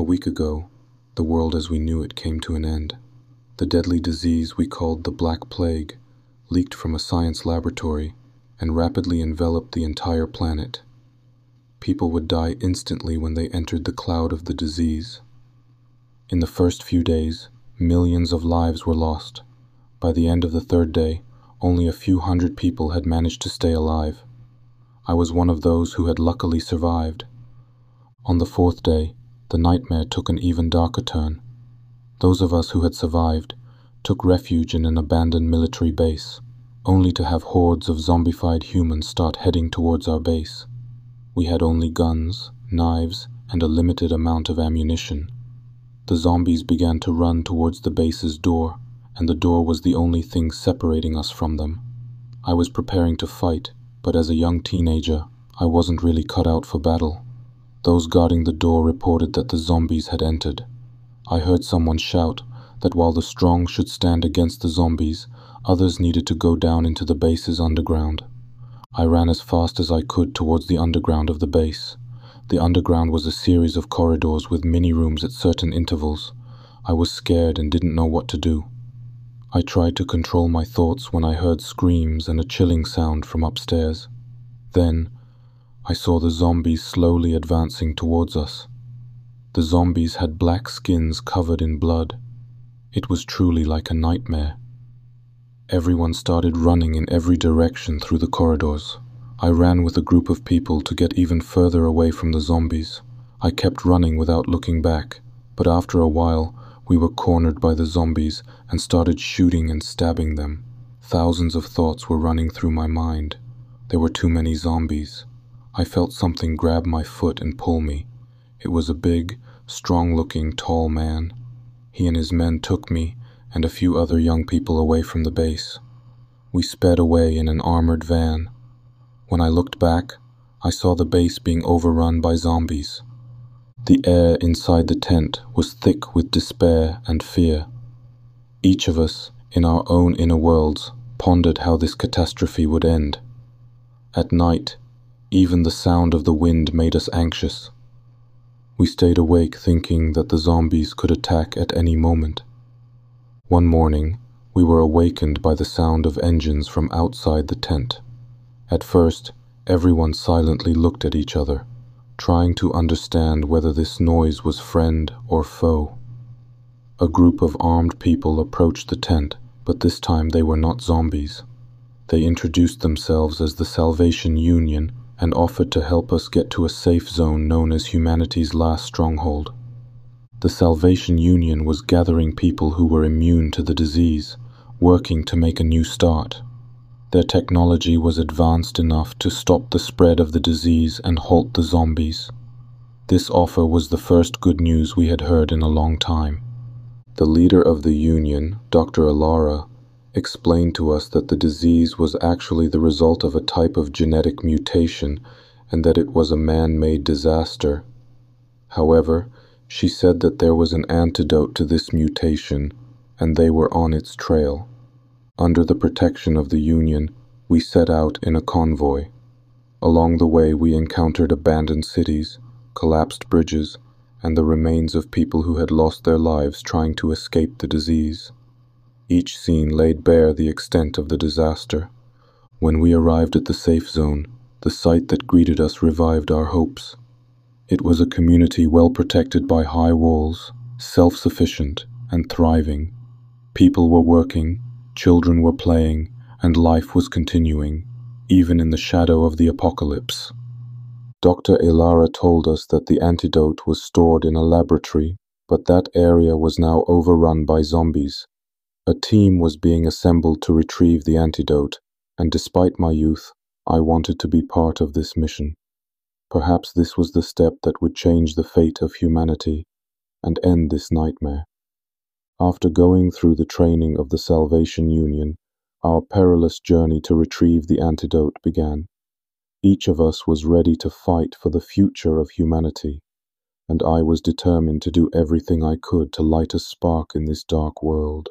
A week ago, the world as we knew it came to an end. The deadly disease we called the Black Plague leaked from a science laboratory and rapidly enveloped the entire planet. People would die instantly when they entered the cloud of the disease. In the first few days, millions of lives were lost. By the end of the third day, only a few hundred people had managed to stay alive. I was one of those who had luckily survived. On the fourth day, the nightmare took an even darker turn. Those of us who had survived took refuge in an abandoned military base, only to have hordes of zombified humans start heading towards our base. We had only guns, knives, and a limited amount of ammunition. The zombies began to run towards the base's door, and the door was the only thing separating us from them. I was preparing to fight, but as a young teenager, I wasn't really cut out for battle. Those guarding the door reported that the zombies had entered. I heard someone shout that while the strong should stand against the zombies, others needed to go down into the base's underground. I ran as fast as I could towards the underground of the base. The underground was a series of corridors with mini rooms at certain intervals. I was scared and didn't know what to do. I tried to control my thoughts when I heard screams and a chilling sound from upstairs. Then, I saw the zombies slowly advancing towards us. The zombies had black skins covered in blood. It was truly like a nightmare. Everyone started running in every direction through the corridors. I ran with a group of people to get even further away from the zombies. I kept running without looking back, but after a while, we were cornered by the zombies and started shooting and stabbing them. Thousands of thoughts were running through my mind. There were too many zombies. I felt something grab my foot and pull me. It was a big, strong looking, tall man. He and his men took me and a few other young people away from the base. We sped away in an armored van. When I looked back, I saw the base being overrun by zombies. The air inside the tent was thick with despair and fear. Each of us, in our own inner worlds, pondered how this catastrophe would end. At night, even the sound of the wind made us anxious. We stayed awake thinking that the zombies could attack at any moment. One morning, we were awakened by the sound of engines from outside the tent. At first, everyone silently looked at each other, trying to understand whether this noise was friend or foe. A group of armed people approached the tent, but this time they were not zombies. They introduced themselves as the Salvation Union and offered to help us get to a safe zone known as humanity's last stronghold. The Salvation Union was gathering people who were immune to the disease, working to make a new start. Their technology was advanced enough to stop the spread of the disease and halt the zombies. This offer was the first good news we had heard in a long time. The leader of the union, Dr. Alara, explained to us that the disease was actually the result of a type of genetic mutation and that it was a man made disaster. However, she said that there was an antidote to this mutation, and they were on its trail. Under the protection of the Union, we set out in a convoy. Along the way, we encountered abandoned cities, collapsed bridges, and the remains of people who had lost their lives trying to escape the disease. Each scene laid bare the extent of the disaster. When we arrived at the safe zone, the sight that greeted us revived our hopes. It was a community well protected by high walls, self sufficient, and thriving. People were working, children were playing, and life was continuing, even in the shadow of the apocalypse. Dr. Elara told us that the antidote was stored in a laboratory, but that area was now overrun by zombies. A team was being assembled to retrieve the antidote, and despite my youth, I wanted to be part of this mission. Perhaps this was the step that would change the fate of humanity and end this nightmare. After going through the training of the Salvation Union, our perilous journey to retrieve the antidote began. Each of us was ready to fight for the future of humanity, and I was determined to do everything I could to light a spark in this dark world.